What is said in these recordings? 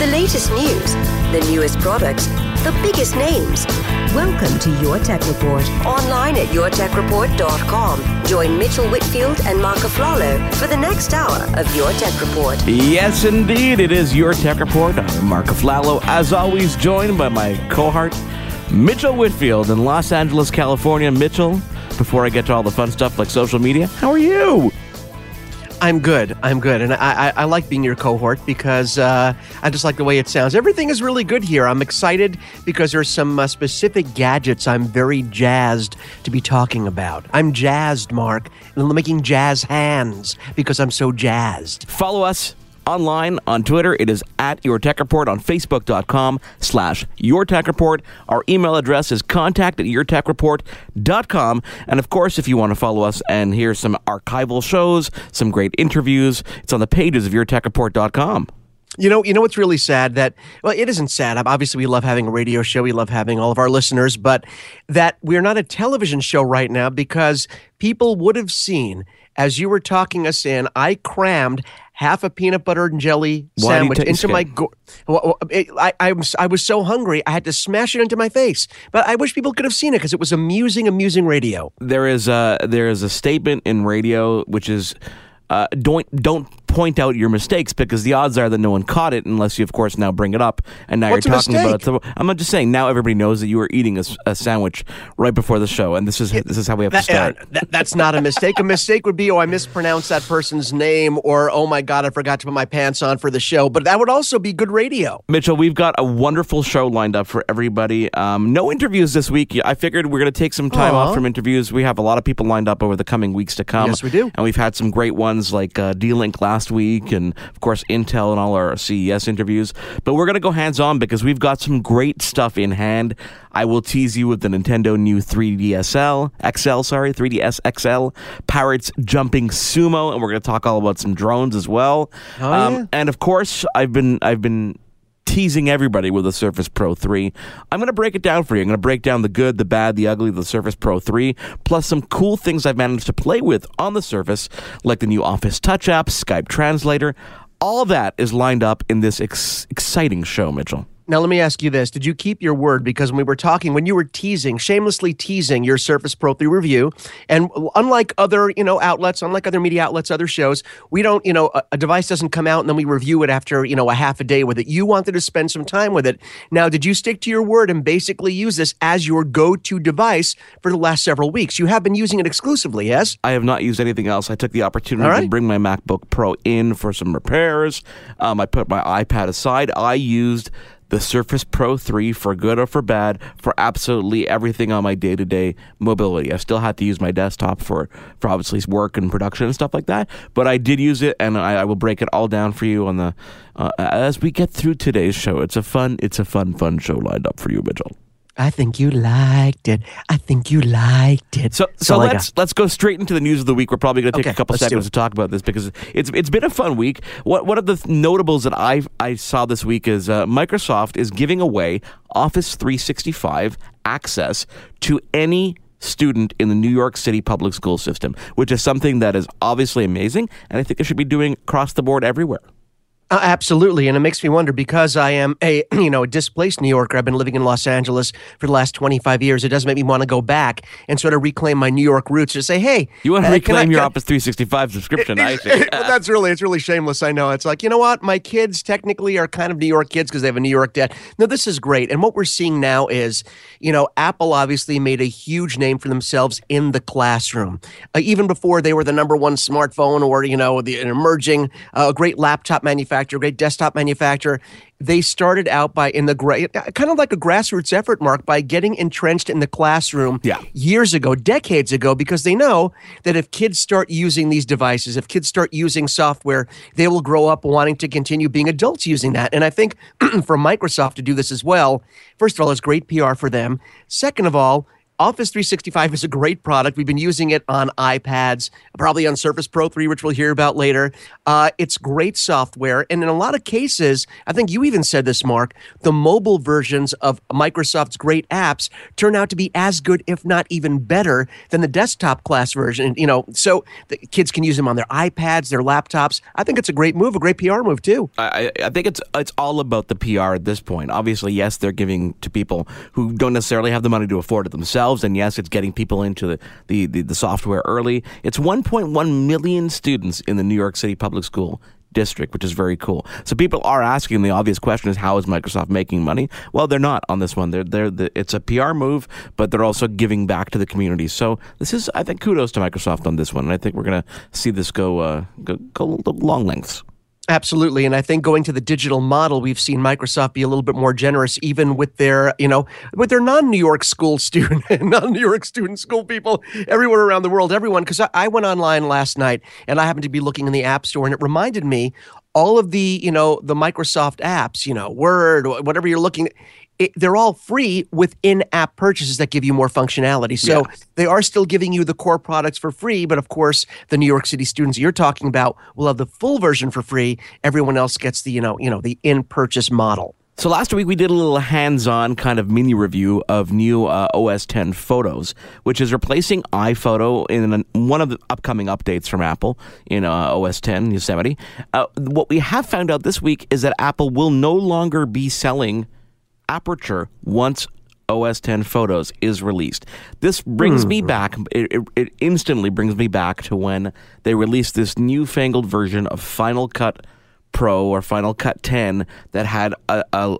The latest news, the newest products, the biggest names. Welcome to Your Tech Report. Online at yourtechreport.com. Join Mitchell Whitfield and Mark Aflalo for the next hour of Your Tech Report. Yes, indeed. It is Your Tech Report. I'm Mark Aflalo, as always, joined by my cohort, Mitchell Whitfield in Los Angeles, California. Mitchell, before I get to all the fun stuff like social media, how are you? I'm good. I'm good, and I, I, I like being your cohort because uh, I just like the way it sounds. Everything is really good here. I'm excited because there's some uh, specific gadgets I'm very jazzed to be talking about. I'm jazzed, Mark, and I'm making jazz hands because I'm so jazzed. Follow us online on Twitter. It is at Your Tech Report on Facebook.com slash Your Tech Report. Our email address is contact at YourTechReport.com. And of course, if you want to follow us and hear some archival shows, some great interviews, it's on the pages of YourTechReport.com. You know, you know what's really sad that well, it isn't sad. Obviously, we love having a radio show. We love having all of our listeners, but that we're not a television show right now because people would have seen as you were talking us in. I crammed half a peanut butter and jelly Why sandwich into my. Go- well, well, it, I, I was I was so hungry I had to smash it into my face. But I wish people could have seen it because it was amusing, amusing radio. There is a, there is a statement in radio which is uh, don't don't point out your mistakes because the odds are that no one caught it unless you of course now bring it up and now What's you're talking about it. So I'm not just saying now everybody knows that you were eating a sandwich right before the show and this is this is how we have to start. uh, that- that's not a mistake. A mistake would be, oh, I mispronounced that person's name, or oh my God, I forgot to put my pants on for the show. But that would also be good radio. Mitchell, we've got a wonderful show lined up for everybody. Um, no interviews this week. I figured we're going to take some time off from interviews. We have a lot of people lined up over the coming weeks to come. Yes, we do. And we've had some great ones like uh, D-Link last week and, of course, Intel and all our CES interviews. But we're going to go hands-on because we've got some great stuff in hand. I will tease you with the Nintendo new 3DSL, XL, sorry, 3DS XL, Parrots Jumping Sumo, and we're going to talk all about some drones as well. Oh, Um, yeah? And of course, I've been I've been teasing everybody with the Surface Pro 3. I'm going to break it down for you. I'm going to break down the good, the bad, the ugly of the Surface Pro 3, plus some cool things I've managed to play with on the Surface, like the new Office Touch app, Skype Translator. All that is lined up in this ex- exciting show, Mitchell. Now, let me ask you this. Did you keep your word? Because when we were talking, when you were teasing, shamelessly teasing your Surface Pro 3 review, and unlike other, you know, outlets, unlike other media outlets, other shows, we don't, you know, a, a device doesn't come out and then we review it after, you know, a half a day with it. You wanted to spend some time with it. Now, did you stick to your word and basically use this as your go-to device for the last several weeks? You have been using it exclusively, yes? I have not used anything else. I took the opportunity All to bring my MacBook Pro in for some repairs. Um, I put my iPad aside. I used the Surface Pro 3 for good or for bad for absolutely everything on my day to day mobility. I still had to use my desktop for, for obviously work and production and stuff like that, but I did use it and I, I will break it all down for you on the uh, as we get through today's show. It's a fun, it's a fun, fun show lined up for you, Mitchell. I think you liked it. I think you liked it. So, so let's let's go straight into the news of the week. We're probably going to take Okay, a couple seconds to talk about this because it's it's been a fun week. What one of the notables that I I saw this week is uh, Microsoft is giving away Office 365 access to any student in the New York City public school system, which is something that is obviously amazing, and I think it should be doing across the board everywhere. Uh, absolutely, and it makes me wonder because I am a you know a displaced New Yorker. I've been living in Los Angeles for the last twenty five years. It does make me want to go back and sort of reclaim my New York roots. To say, hey, you want to uh, reclaim I, your Office three sixty five subscription? I think well, that's really it's really shameless. I know. It's like you know what, my kids technically are kind of New York kids because they have a New York dad. No, this is great, and what we're seeing now is you know Apple obviously made a huge name for themselves in the classroom, uh, even before they were the number one smartphone or you know the an emerging uh, great laptop manufacturer, great desktop manufacturer. They started out by in the great kind of like a grassroots effort mark by getting entrenched in the classroom yeah. years ago decades ago because they know that if kids start using these devices if kids start using software they will grow up wanting to continue being adults using that. And i think for microsoft to do this as well first of all it's great pr for them. Second of all Office 365 is a great product. We've been using it on iPads, probably on Surface Pro 3, which we'll hear about later. Uh, it's great software. And in a lot of cases, I think you even said this, Mark, the mobile versions of Microsoft's great apps turn out to be as good, if not even better, than the desktop class version. You know, so the kids can use them on their iPads, their laptops. I think it's a great move, a great PR move, too. I, I think it's it's all about the PR at this point. Obviously, yes, they're giving to people who don't necessarily have the money to afford it themselves themselves. And yes, it's getting people into the, the, the, the software early. It's 1.1 million students in the New York City public school district, which is very cool. So people are asking the obvious question is how is Microsoft making money? Well, they're not on this one. They're they're the, it's a PR move, but they're also giving back to the community. So this is I think kudos to Microsoft on this one, and I think we're going to see this go uh, go, go long lengths. Absolutely. And I think going to the digital model, we've seen Microsoft be a little bit more generous, even with their, you know, with their non New York school student, non New York student school people everywhere around the world, everyone. Because I, I went online last night and I happened to be looking in the App Store and it reminded me all of the, you know, the Microsoft apps, you know, Word, whatever you're looking it, they're all free with in-app purchases that give you more functionality. So yeah. they are still giving you the core products for free, but of course, the New York City students you're talking about will have the full version for free. Everyone else gets the you know you know the in-purchase model. So last week we did a little hands-on kind of mini review of new uh, OS 10 Photos, which is replacing iPhoto in one of the upcoming updates from Apple in uh, OS 10 Yosemite. Uh, what we have found out this week is that Apple will no longer be selling aperture once OS 10 Photos is released. This brings me hmm. back, it, it, it, instantly brings me back to when they released this newfangled version of Final Cut Pro or Final Cut 10 that had a, a,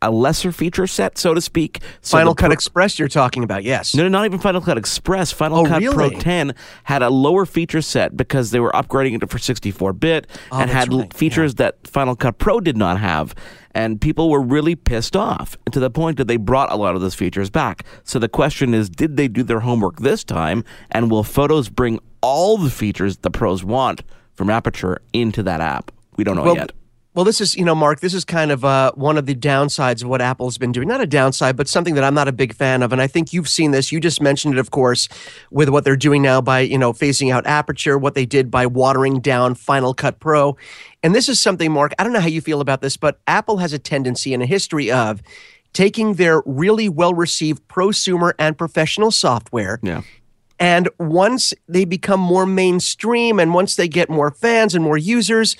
a lesser feature set, so to speak. So Final Cut Pro- Express, you're talking about, yes. No, not even Final Cut Express. Final oh, Cut really? Pro 10 had a lower feature set because they were upgrading it for 64 bit oh, and had right. features yeah. that Final Cut Pro did not have. And people were really pissed off to the point that they brought a lot of those features back. So the question is did they do their homework this time? And will Photos bring all the features the pros want from Aperture into that app? We don't know well, yet. Well, this is, you know, Mark, this is kind of uh, one of the downsides of what Apple's been doing. Not a downside, but something that I'm not a big fan of. And I think you've seen this. You just mentioned it, of course, with what they're doing now by, you know, phasing out Aperture, what they did by watering down Final Cut Pro. And this is something, Mark, I don't know how you feel about this, but Apple has a tendency and a history of taking their really well received prosumer and professional software. Yeah. And once they become more mainstream and once they get more fans and more users,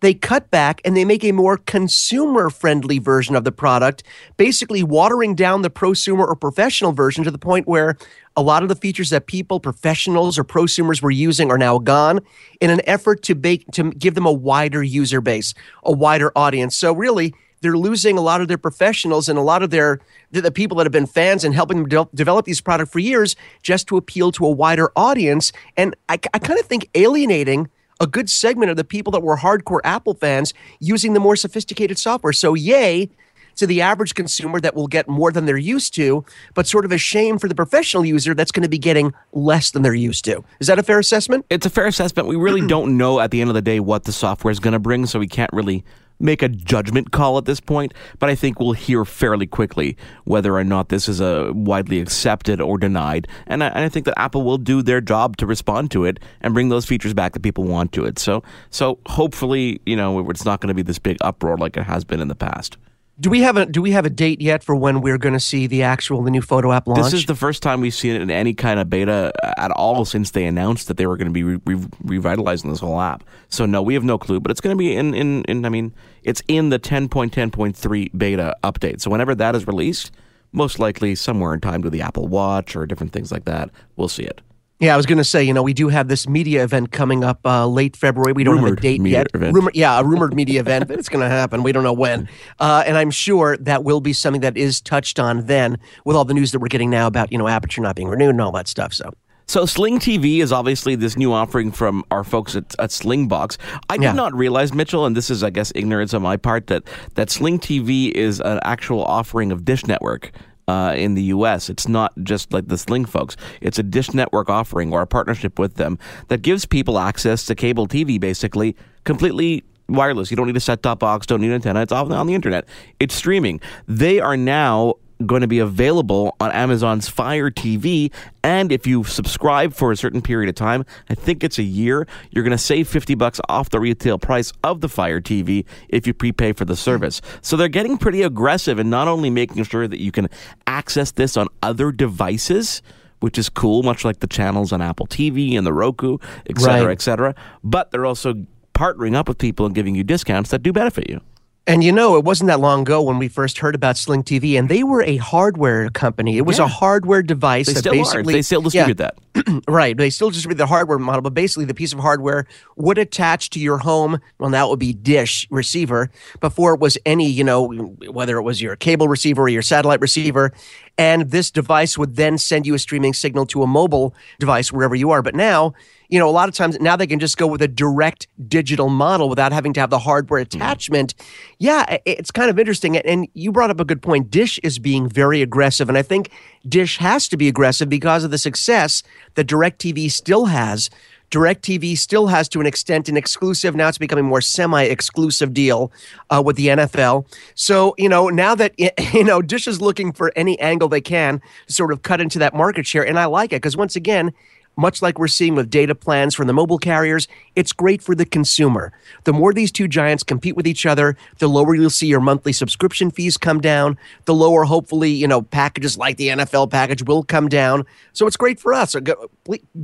they cut back and they make a more consumer friendly version of the product, basically watering down the prosumer or professional version to the point where a lot of the features that people, professionals or prosumers were using are now gone in an effort to make to give them a wider user base, a wider audience. So really, they're losing a lot of their professionals and a lot of their the, people that have been fans and helping them de- develop these products for years just to appeal to a wider audience. And I, I kind of think alienating a good segment of the people that were hardcore Apple fans using the more sophisticated software. So, yay to the average consumer that will get more than they're used to, but sort of a shame for the professional user that's going to be getting less than they're used to. Is that a fair assessment? It's a fair assessment. We really don't know at the end of the day what the software is going to bring, so we can't really make a judgment call at this point, but I think we'll hear fairly quickly whether or not this is a widely accepted or denied. And I, and I, think that Apple will do their job to respond to it and bring those features back that people want to it. So so hopefully, you know, it's not going to be this big uproar like it has been in the past. Do we have a Do we have a date yet for when we're going to see the actual the new photo app launch? This is the first time we've seen it in any kind of beta at all since they announced that they were going to be re- re- revitalizing this whole app. So no, we have no clue, but it's going to be in, in in I mean, it's in the 10.10.3 beta update. So whenever that is released, most likely somewhere in time to the Apple Watch or different things like that, we'll see it. Yeah, I was going to say, you know, we do have this media event coming up uh, late February. We don't rumored have a date yet. Event. Rumor, yeah, a rumored media event, but it's going to happen. We don't know when. Uh, and I'm sure that will be something that is touched on then with all the news that we're getting now about, you know, Aperture not being renewed and all that stuff. So. So Sling TV is obviously this new offering from our folks at, at Slingbox. I did Yeah. not realize, Mitchell, and this is, I guess, ignorance on my part, that that Sling TV is an actual offering of Dish Network. Uh, in the U.S., it's not just like the Sling folks. It's a Dish Network offering or a partnership with them that gives people access to cable TV, basically completely wireless. You don't need a set-top box, don't need an antenna. It's all on the internet. It's streaming. They are now going to be available on Amazon's Fire TV. And if you subscribe for a certain period of time, I think it's a year, you're going to save 50 bucks off the retail price of the Fire TV if you prepay for the service. So they're getting pretty aggressive in not only making sure that you can access this on other devices, which is cool, much like the channels on Apple TV and the Roku, et cetera, Right. et cetera, but they're also partnering up with people and giving you discounts that do benefit you. And you know, it wasn't that long ago when we first heard about Sling TV, and they were a hardware company. It was a hardware device They that still are. basically They still Yeah. distribute that. right. They still distribute the hardware model, but basically the piece of hardware would attach to your home. Well, now it would be dish receiver. Before it was any, you know, whether it was your cable receiver or your satellite receiver. And this device would then send you a streaming signal to a mobile device wherever you are. But now, you know, a lot of times now they can just go with a direct digital model without having to have the hardware hmm. attachment. Yeah, it's kind of interesting. And you brought up a good point. Dish is being very aggressive. And I think Dish has to be aggressive because of the success that DirecTV still has. DirecTV still has, to an extent, an exclusive. Now it's becoming more semi-exclusive deal uh, with the NFL. So you know now that you know Dish is looking for any angle they can to sort of cut into that market share, and I like it because once again, much like we're seeing with data plans from the mobile carriers, it's great for the consumer. The more these two giants compete with each other, the lower you'll see your monthly subscription fees come down. The lower, hopefully, you know, packages like the NFL package will come down. So it's great for us. So go,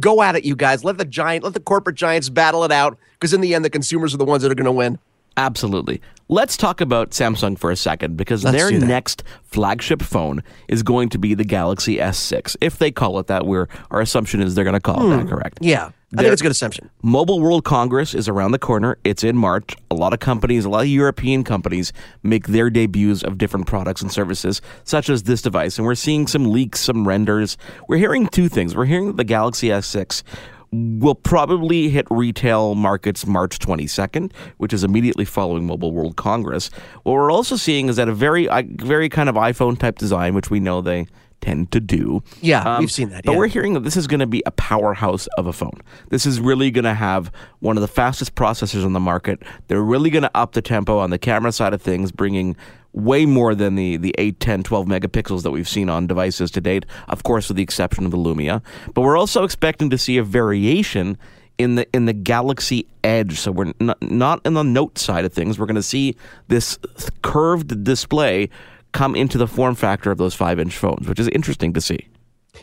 go at it, you guys. Let the giant, let the corporate giants battle it out because in the end, the consumers are the ones that are going to win. Absolutely. Let's talk about Samsung for a second because Let's their next flagship phone is going to be the Galaxy S6. If they call it that, we're, our assumption is they're going to call it that, correct? Hmm. Yeah, I think it's a good assumption. Mobile World Congress is around the corner. It's in March. A lot of companies, a lot of European companies make their debuts of different products and services, such as this device. And we're seeing some leaks, some renders. We're hearing two things. We're hearing that the Galaxy S6 will probably hit retail markets March 22nd, which is immediately following Mobile World Congress. What we're also seeing is that a very, very kind of iPhone type design, which we know they tend to do. Yeah, we've um, seen that, But yeah. we're hearing that this is going to be a powerhouse of a phone. This is really going to have one of the fastest processors on the market. They're really going to up the tempo on the camera side of things, bringing way more than the, the 8, 10, 12 megapixels that we've seen on devices to date, of course, with the exception of the Lumia. But we're also expecting to see a variation in the in the Galaxy Edge. So we're not, not in the Note side of things. We're going to see this curved display come into the form factor of those 5 inch phones, which is interesting to see.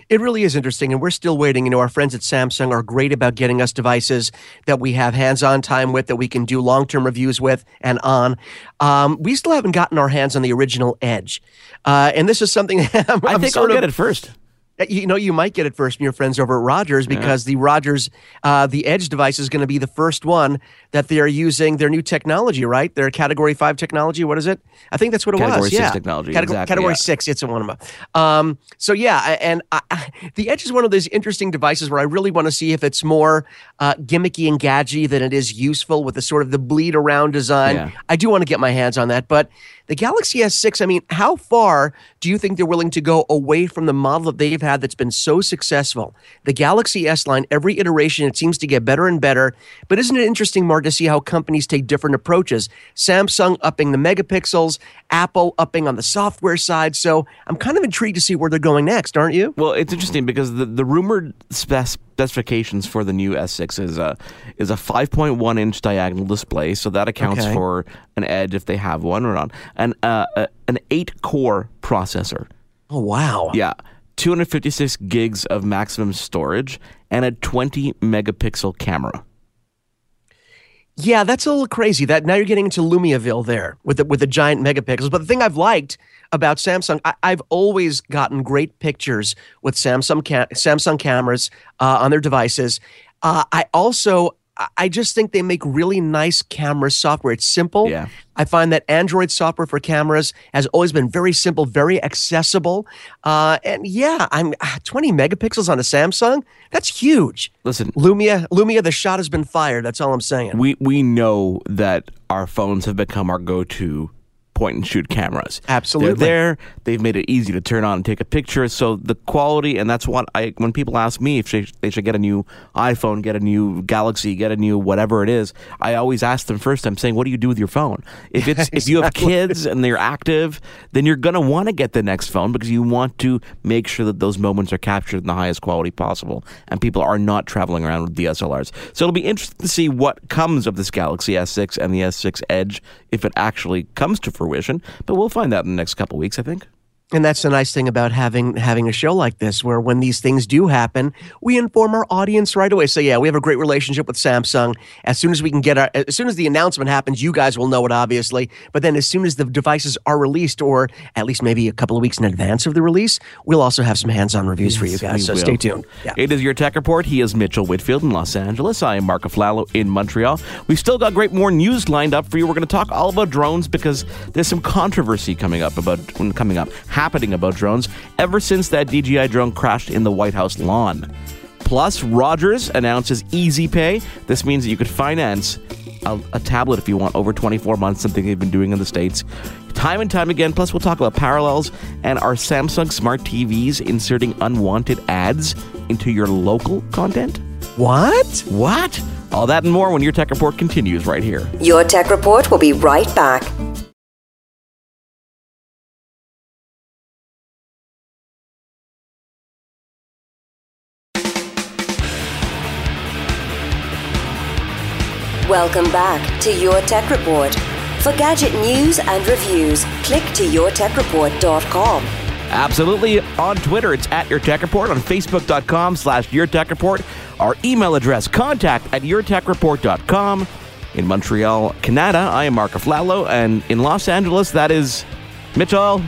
It really is interesting, and we're still waiting. You know, our friends at Samsung are great about getting us devices that we have hands-on time with, that we can do long-term reviews with, and on. Um, we still haven't gotten our hands on the original Edge, uh, and this is something I'm, I think I'll of, get it first. Uh, You know, you might get it first from your friends over at Rogers because the Rogers, uh, the Edge device is going to be the first one that they are using their new technology, right? Their Category Five technology. What is it? I think that's what it Category was. six yeah, technology, Category, exactly, category yeah. six. It's a one of them. Um, so yeah, and I, I, the Edge is one of those interesting devices where I really want to see if it's more uh, gimmicky and gadgy than it is useful with the sort of the bleed around design. Yeah. I do want to get my hands on that, but the Galaxy S6. I mean, how far do you think they're willing to go away from the model that they've had that's been so successful. The Galaxy S line, every iteration, it seems to get better and better. But isn't it interesting, Mark, to see how companies take different approaches? Samsung upping the megapixels, Apple upping on the software side. So I'm kind of intrigued to see where they're going next, aren't you? Well, it's interesting because the, the rumored spec- specifications for the new S6 is a is a 5.1 inch diagonal display, so that accounts Okay. for an edge if they have one or not, and uh, a, an eight core processor. Oh, wow. Yeah, 256 gigs of maximum storage and a 20 megapixel camera. Yeah, that's a little crazy. That now you're getting into Lumiaville there with the, with the giant megapixels. But the thing I've liked about Samsung, I, I've always gotten great pictures with Samsung ca- Samsung cameras uh, on their devices. Uh, I also I- just think they make really nice camera software. It's simple. Yeah. I find that Android software for cameras has always been very simple, very accessible. Uh, and yeah, I'm ah, 20 megapixels on a Samsung. That's huge. Listen, Lumia, Lumia, the shot has been fired. That's all I'm saying. we we know that our phones have become our go-to point and shoot cameras. Absolutely. They're there. They've made it easy to turn on and take a picture. So the quality, and that's what I, when people ask me if they, they should get a new iPhone, get a new Galaxy, get a new whatever it is, I always ask them first, I'm saying, what do you do with your phone? If it's, if you have kids and they're active, then you're going to want to get the next phone because you want to make sure that those moments are captured in the highest quality possible. And people are not traveling around with DSLRs. So it'll be interesting to see what comes of this Galaxy S6 and the S6 Edge if it actually comes to fruition. But we'll find out in the next couple weeks, I think. And that's the nice thing about having having a show like this, where when these things do happen, we inform our audience right away. So yeah, we have a great relationship with Samsung. As soon as we can get our, as soon as the announcement happens, you guys will know it, obviously. But then as soon as the devices are released, or at least maybe a couple of weeks in advance of the release, we'll also have some hands-on reviews for you guys. So will. stay tuned. Yeah. It is your tech report. He is Mitchell Whitfield in Los Angeles. I am Mark Aflalo in Montreal. We've still got great more news lined up for you. We're going to talk all about drones because there's some controversy coming up about coming up happening about drones ever since that DJI drone crashed in the White House lawn. Plus, Rogers announces Easy Pay. This means that you could finance a, a tablet if you want over 24 months, something they've been doing in the States. Time and time again. Plus, we'll talk about parallels and are Samsung smart TVs inserting unwanted ads into your local content? What? What? All that and more when your tech report continues right here. Your Tech Report will be right back. Welcome back to Your Tech Report. For gadget news and reviews, click to yourtechreport.com. Absolutely. On Twitter, it's at Your Tech Report. On Facebook.com slash Your Tech Report. Our email address, contact at yourtechreport.com. In Montreal, Canada, I am Mark Aflalo. And in Los Angeles, that is Mitchell.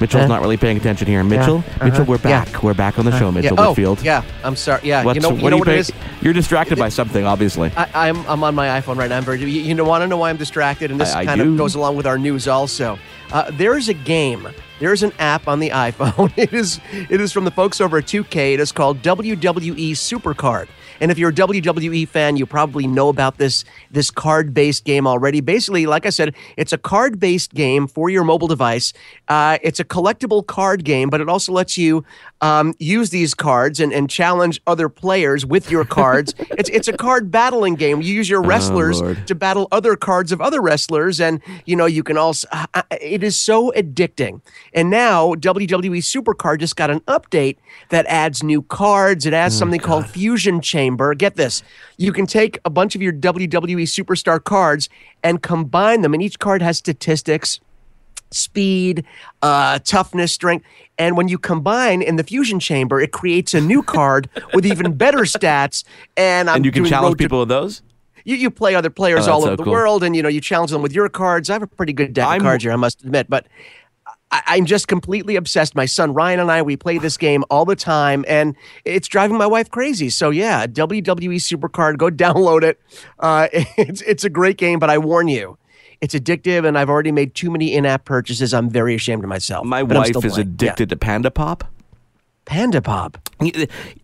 Mitchell's Huh? not really paying attention here. Mitchell, uh-huh, Mitchell, we're yeah. back. We're back on the show, Mitchell yeah. Whitfield. Oh, yeah. I'm sorry. Yeah. What's, you know, what you know what pay- it is? You're distracted by something, obviously. I, I'm I'm on my iPhone right now. I'm very. You, you know, want to know why I'm distracted? And this I- I kind do. of goes along with our news also. Uh, there is a game. There is an app on the iPhone. It is it is from the folks over at 2K. It is called WWE Supercard. And if you're a WWE fan, you probably know about this this card-based game already. Basically, like I said, it's a card-based game for your mobile device. Uh, it's a collectible card game, but it also lets you um, use these cards and, and challenge other players with your cards. it's it's a card battling game. You use your wrestlers Lord. to battle other cards of other wrestlers, and you know you can also. Uh, it is so addicting. And now WWE Supercard just got an update that adds new cards. It adds something called Fusion Chamber. Get this: you can take a bunch of your WWE Superstar cards and combine them, and each card has statistics speed, uh, toughness, strength. And when you combine in the fusion chamber, it creates a new card with even better stats. And I'm and you can challenge Road to- people with those? you, you play other players Oh, all over so the cool. world, and you know you challenge them with your cards. I have a pretty good deck I'm- of cards here, I must admit, but. I, I'm just completely obsessed. My son Ryan and I, we play this game all the time, and it's driving my wife crazy. So yeah, WWE Supercard, go download it. Uh, it's it's a great game, but I warn you, it's addictive, and I've already made too many in-app purchases. I'm very ashamed of myself. My wife is playing. Yeah. addicted to Panda Pop. Panda Pop.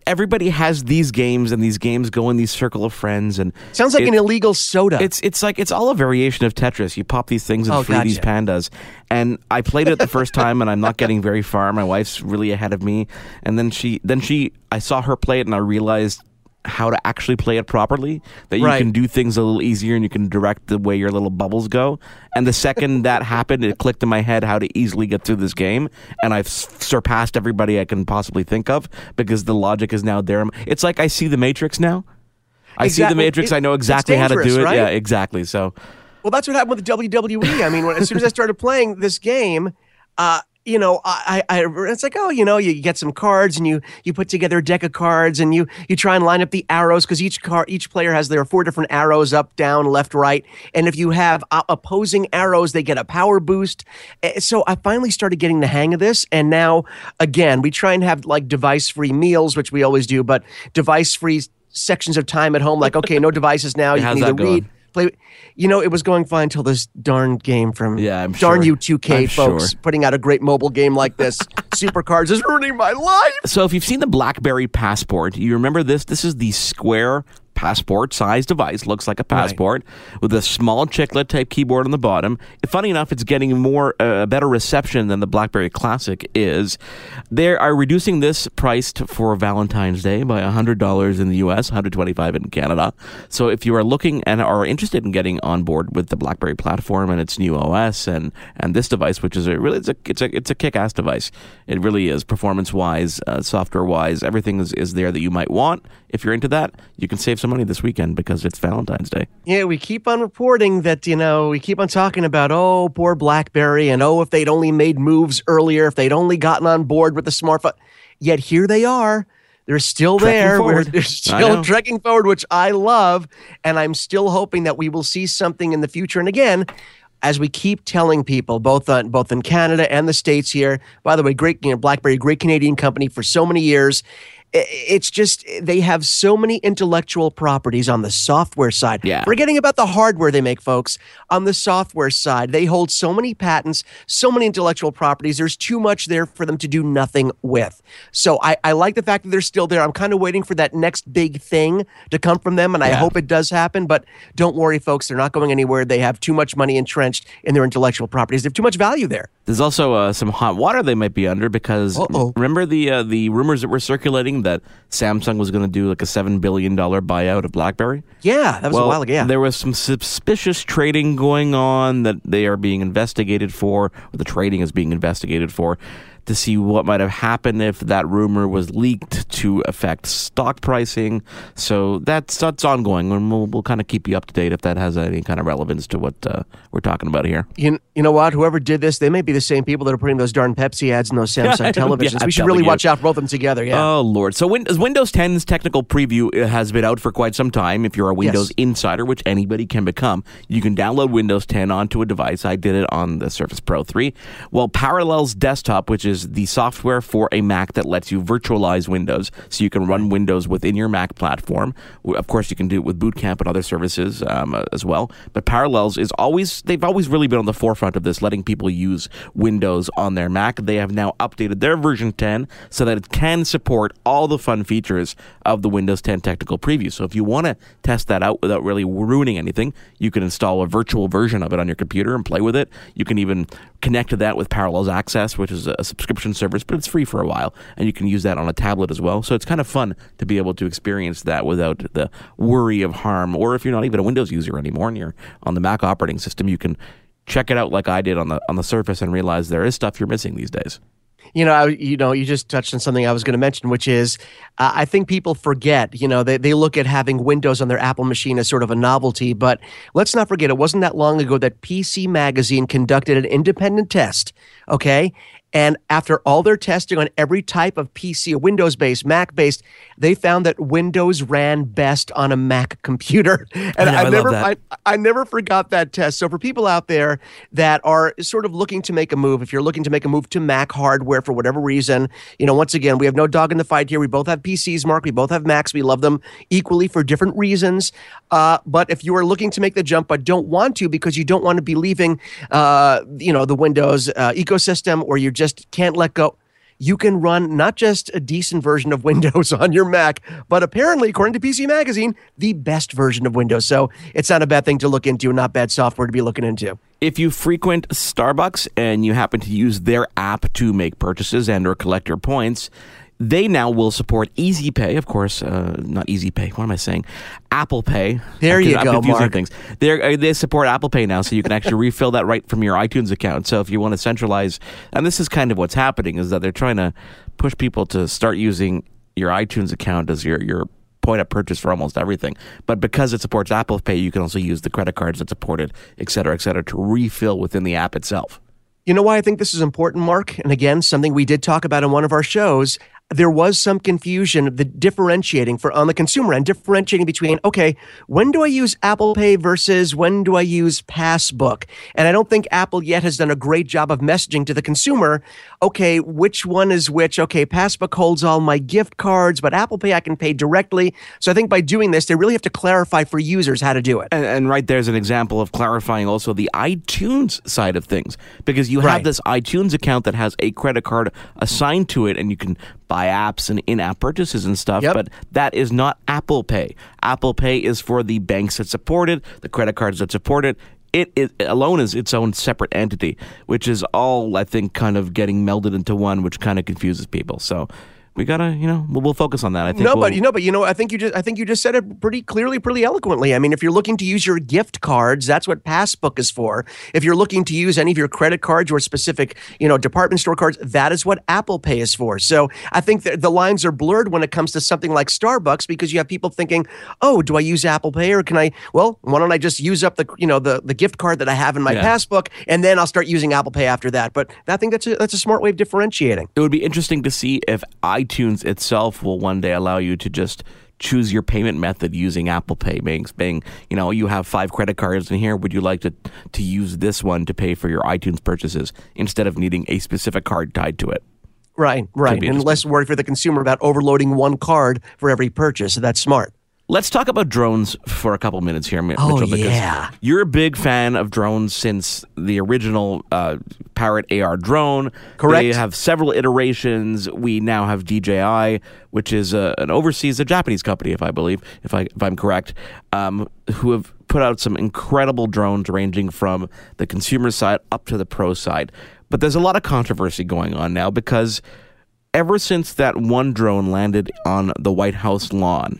Everybody has these games, and these games go in these circle of friends. And sounds like it, an illegal soda. It's it's like it's all a variation of Tetris. You pop these things and oh, free gotcha. these pandas. And I played it the first time, and I'm not getting very far. My wife's really ahead of me, and then she then she I saw her play it, and I realized how to actually play it properly. That you right. can do things a little easier and you can direct the way your little bubbles go. And the second that happened, it clicked in my head how to easily get through this game, and I've surpassed everybody I can possibly think of because the logic is now there. It's like I see the Matrix now. I exactly. see the Matrix. It, I know exactly how to do it. Right? Yeah, exactly. So. Well, that's what happened with the WWE. I mean, when, as soon as I started playing this game, uh, you know, I, I, it's like, oh, you know, you get some cards and you, you put together a deck of cards and you, you try and line up the arrows because each car, each player has there are four different arrows up, down, left, right, and if you have uh, opposing arrows, they get a power boost. Eh, so I finally started getting the hang of this, and now again, we try and have like device-free meals, which we always do, but device-free sections of time at home, like okay, no devices now. You can either read play. You know, it was going fine until this darn game from yeah, I'm darn sure. you 2K folks sure. putting out a great mobile game like this. Supercards is ruining my life. So if you've seen the BlackBerry Passport, you remember this. This is the square passport size device, looks like a passport, right. with a small chiclet type keyboard on the bottom. Funny enough, it's getting more uh, a better reception than the BlackBerry Classic is. They are reducing this price to, for Valentine's Day by $100 in the US, 125 in Canada. So if you are looking and are interested in getting on board with the BlackBerry platform and its new OS and and this device, which is a really it's a it's a it's a kick-ass device. It really is performance-wise, uh, software-wise, everything is, is there that you might want. If you're into that, you can save some money this weekend because it's Valentine's Day. Yeah, we keep on reporting that, you know, we keep on talking about, oh, poor Blackberry, and oh, if they'd only made moves earlier, if they'd only gotten on board with the smartphone. Yet here they are. They're still there. they're still trekking forward, which I love. And I'm still hoping that we will see something in the future. And again, as we keep telling people, both on both in Canada and the states here. By the way, great you know, BlackBerry, great Canadian company for so many years it's just they have so many intellectual properties on the software side. Yeah. Forgetting about the hardware they make, folks. On the software side, they hold so many patents, so many intellectual properties. There's too much there for them to do nothing with. So I, I like the fact that they're still there. I'm kind of waiting for that next big thing to come from them, and I hope it does happen. But don't worry, folks. They're not going anywhere. They have too much money entrenched in their intellectual properties. They have too much value there. There's also uh, some hot water they might be under because Uh-oh. remember the uh, the rumors that were circulating that Samsung was going to do like a seven billion dollar buyout of BlackBerry. Yeah, that was well, a while ago. Yeah, there was some suspicious trading going on that they are being investigated for. Or the trading is being investigated for to see what might have happened if that rumor was leaked to affect stock pricing. So that's that's ongoing, and we'll, we'll kind of keep you up to date if that has any kind of relevance to what uh, we're talking about here. You, you know what? Whoever did this, they may be the same people that are putting those darn Pepsi ads in those Samsung televisions. yeah, we should really you. watch out for both of them together. Yeah. Oh Lord. So Windows 10's technical preview uh, has been out for quite some time. If you're a Windows yes. insider, which anybody can become, you can download Windows 10 onto a device. I did it on the Surface Pro 3. Well, Parallels Desktop, which is is the software for a Mac that lets you virtualize Windows, so you can run Windows within your Mac platform. Of course, you can do it with Boot Camp and other services um, uh, as well. But Parallels is always they've always really been on the forefront of this, letting people use Windows on their Mac. They have now updated their version 10 so that it can support all the fun features of the Windows 10 technical preview. So if you want to test that out without really ruining anything, you can install a virtual version of it on your computer and play with it. You can even connect to that with Parallels Access, which is a subscription service, but it's free for a while, and you can use that on a tablet as well. So it's kind of fun to be able to experience that without the worry of harm. Or if you're not even a Windows user anymore and you're on the Mac operating system, you can check it out like I did on the on the Surface and realize there is stuff you're missing these days you know, I, you know, you just touched on something I was going to mention, which is uh, I think people forget. You know, they they look at having Windows on their Apple machine as sort of a novelty, but let's not forget it wasn't that long ago that PC Magazine conducted an independent test. Okay, and after all their testing on every type of PC, Windows based, Mac based, they found that Windows ran best on a Mac computer. And I, know, I, I never, I, I, never forgot that test. So for people out there that are sort of looking to make a move, if you're looking to make a move to Mac hardware for whatever reason, you know, once again, we have no dog in the fight here. We both have PCs, Mark. We both have Macs. We love them equally for different reasons. Uh, but if you are looking to make the jump but don't want to because you don't want to be leaving, uh, you know, the Windows uh, ecosystem or you just can't let go you can run not just a decent version of Windows on your Mac, but apparently, according to PC Magazine, the best version of Windows. So it's not a bad thing to look into, not bad software to be looking into. If you frequent Starbucks and you happen to use their app to make purchases and or collect your points, they now will support Easy Pay, of course, uh, not Easy Pay. What am I saying? Apple Pay. There I'm, you I'm go, confusing Mark. Things. They're, uh, they support Apple Pay now, so you can actually refill that right from your iTunes account. So if you want to centralize, and this is kind of what's happening, is that they're trying to push people to start using your iTunes account as your your point of purchase for almost everything. But because it supports Apple Pay, you can also use the credit cards that support it, et cetera, et cetera, to refill within the app itself. You know why I think this is important, Mark? And again, something we did talk about in one of our shows. There was some confusion, the differentiating for on the consumer end, differentiating between, okay, when do I use Apple Pay versus when do I use Passbook? And I don't think Apple yet has done a great job of messaging to the consumer, okay, which one is which? Okay, Passbook holds all my gift cards, but Apple Pay I can pay directly. So I think by doing this, they really have to clarify for users how to do it. And, and right there's an example of clarifying also the iTunes side of things because you have Right. this iTunes account that has a credit card assigned to it and you can buy apps and in-app purchases and stuff Yep. but that is not Apple Pay. Apple Pay is for the banks that support it, the credit cards that support it. It, it alone is its own separate entity, which is all I think kind of getting melded into one, which kind of confuses people. So we gotta, you know, we'll, we'll focus on that. I think No, we'll- but you know, but you know, I think you just, I think you just said it pretty clearly, pretty eloquently. I mean, if you're looking to use your gift cards, that's what Passbook is for. If you're looking to use any of your credit cards or specific, you know, department store cards, that is what Apple Pay is for. So I think that the lines are blurred when it comes to something like Starbucks because you have people thinking, oh, do I use Apple Pay or can I? Well, why don't I just use up the, you know, the the gift card that I have in my Yeah. Passbook, and then I'll start using Apple Pay after that. But I think that's a, that's a smart way of differentiating. it would be interesting to see if iTunes itself will one day allow you to just choose your payment method using Apple Pay. Being, being, you know, you have five credit cards in here. Would you like to to use this one to pay for your iTunes purchases instead of needing a specific card tied to it? Right, right. And less worry for the consumer about overloading one card for every purchase. So that's smart. Let's talk about drones for a couple minutes here, Oh, Mitchell. because yeah. you're a big fan of drones since the original uh, Parrot AR drone. Correct. They have several iterations. We now have DJI, which is a, an overseas, a Japanese company, if I believe, if I if I'm correct, um, who have put out some incredible drones ranging from the consumer side up to the pro side. But there's a lot of controversy going on now because ever since that one drone landed on the White House lawn,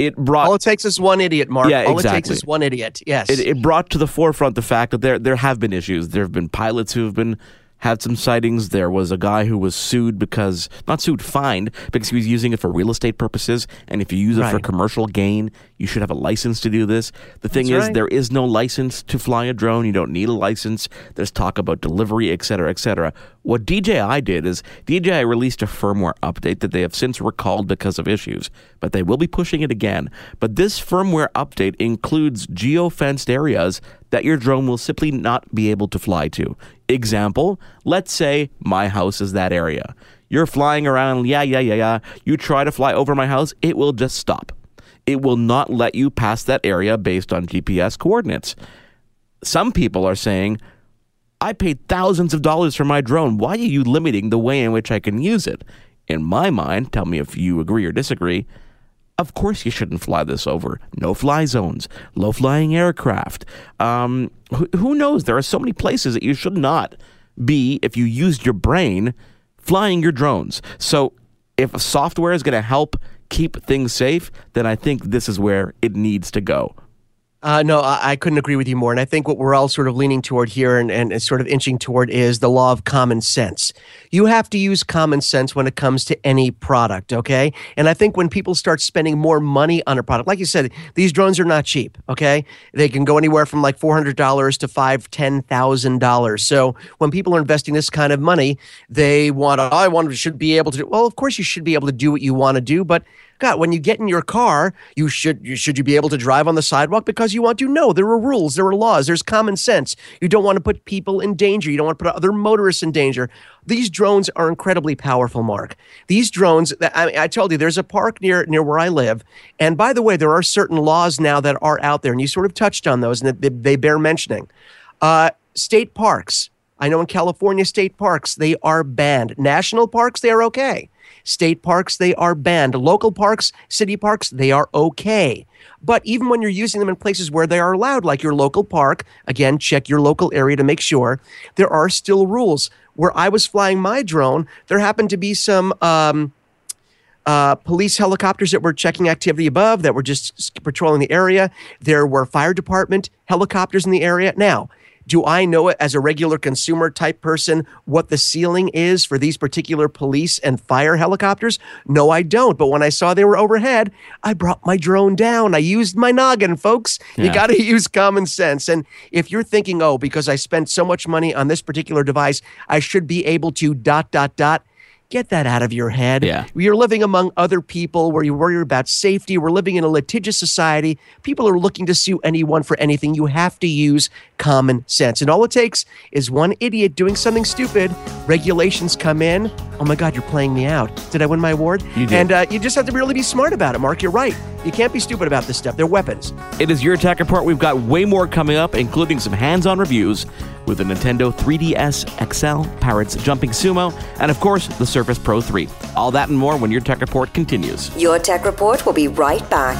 it brought All it takes is one idiot, Mark. Yeah, All it takes exactly. is one idiot. Yes. it, it brought to the forefront the fact that there there have been issues. There have been pilots who have been had some sightings. There was a guy who was sued because not sued, fined because he was using it for real estate purposes. And if you use it for commercial gain, you should have a license to do this. The thing That's is, right. there is no license to fly a drone. You don't need a license. There's talk about delivery, et cetera, et cetera. What DJI did is DJI released a firmware update that they have since recalled because of issues, but they will be pushing it again. But this firmware update includes geo-fenced areas that your drone will simply not be able to fly to. Example, let's say my house is that area. You're flying around, yeah, yeah, yeah, yeah. You try to fly over my house, it will just stop. It will not let you pass that area based on GPS coordinates. Some people are saying, I paid thousands of dollars for my drone. Why are you limiting the way in which I can use it? In my mind, tell me if you agree or disagree. Of course, you shouldn't fly this over. No fly zones, low flying aircraft. Um, who, who knows? There are so many places that you should not be, if you used your brain, flying your drones. So, if software is going to help keep things safe, then I think this is where it needs to go. Uh, no, I, I couldn't agree with you more. And I think what we're all sort of leaning toward here and, and sort of inching toward is the law of common sense. You have to use common sense when it comes to any product, okay? And I think when people start spending more money on a product, like you said, these drones are not cheap, okay? They can go anywhere from like four hundred dollars to five, ten thousand dollars. So when people are investing this kind of money, they want to. I want should be able to. do Well, of course you should be able to do what you want to do, but God, when you get in your car, you should you should you be able to drive on the sidewalk because you want to? No, there are rules, there are laws, there's common sense. You don't want to put people in danger. You don't want to put other motorists in danger. These drones are incredibly powerful, Mark. These drones, I, I told you, there's a park near near where I live, and by the way, there are certain laws now that are out there, and you sort of touched on those, and they, they bear mentioning. Uh, state parks I know in California state parks, they are banned. National parks, they are okay. State parks, they are banned. Local parks, city parks, they are okay. But even when you're using them in places where they are allowed, like your local park, again, check your local area to make sure, there are still rules. Where I was flying my drone, there happened to be some. Um, uh, police helicopters that were checking activity above that were just patrolling the area. There were fire department helicopters in the area. Now, do I know it as a regular consumer type person what the ceiling is for these particular police and fire helicopters? No, I don't. But when I saw they were overhead, I brought my drone down. I used my noggin, folks. Yeah. You got to use common sense. And if you're thinking, oh, because I spent so much money on this particular device, I should be able to dot, dot, dot Get that out of your head. Yeah. You're living among other people where you worry about safety. We're living in a litigious society. People are looking to sue anyone for anything. You have to use common sense. And all it takes is one idiot doing something stupid. Regulations come in. Oh my God, you're playing me out. Did I win my award? You did. And uh, you just have to really be smart about it, Mark. You're right. You can't be stupid about this stuff. They're weapons. It is your tech report. We've got way more coming up, including some hands on reviews with the Nintendo 3DS XL, Parrots Jumping Sumo, and of course, the Surface Pro 3. All that and more when your tech report continues. Your tech report will be right back.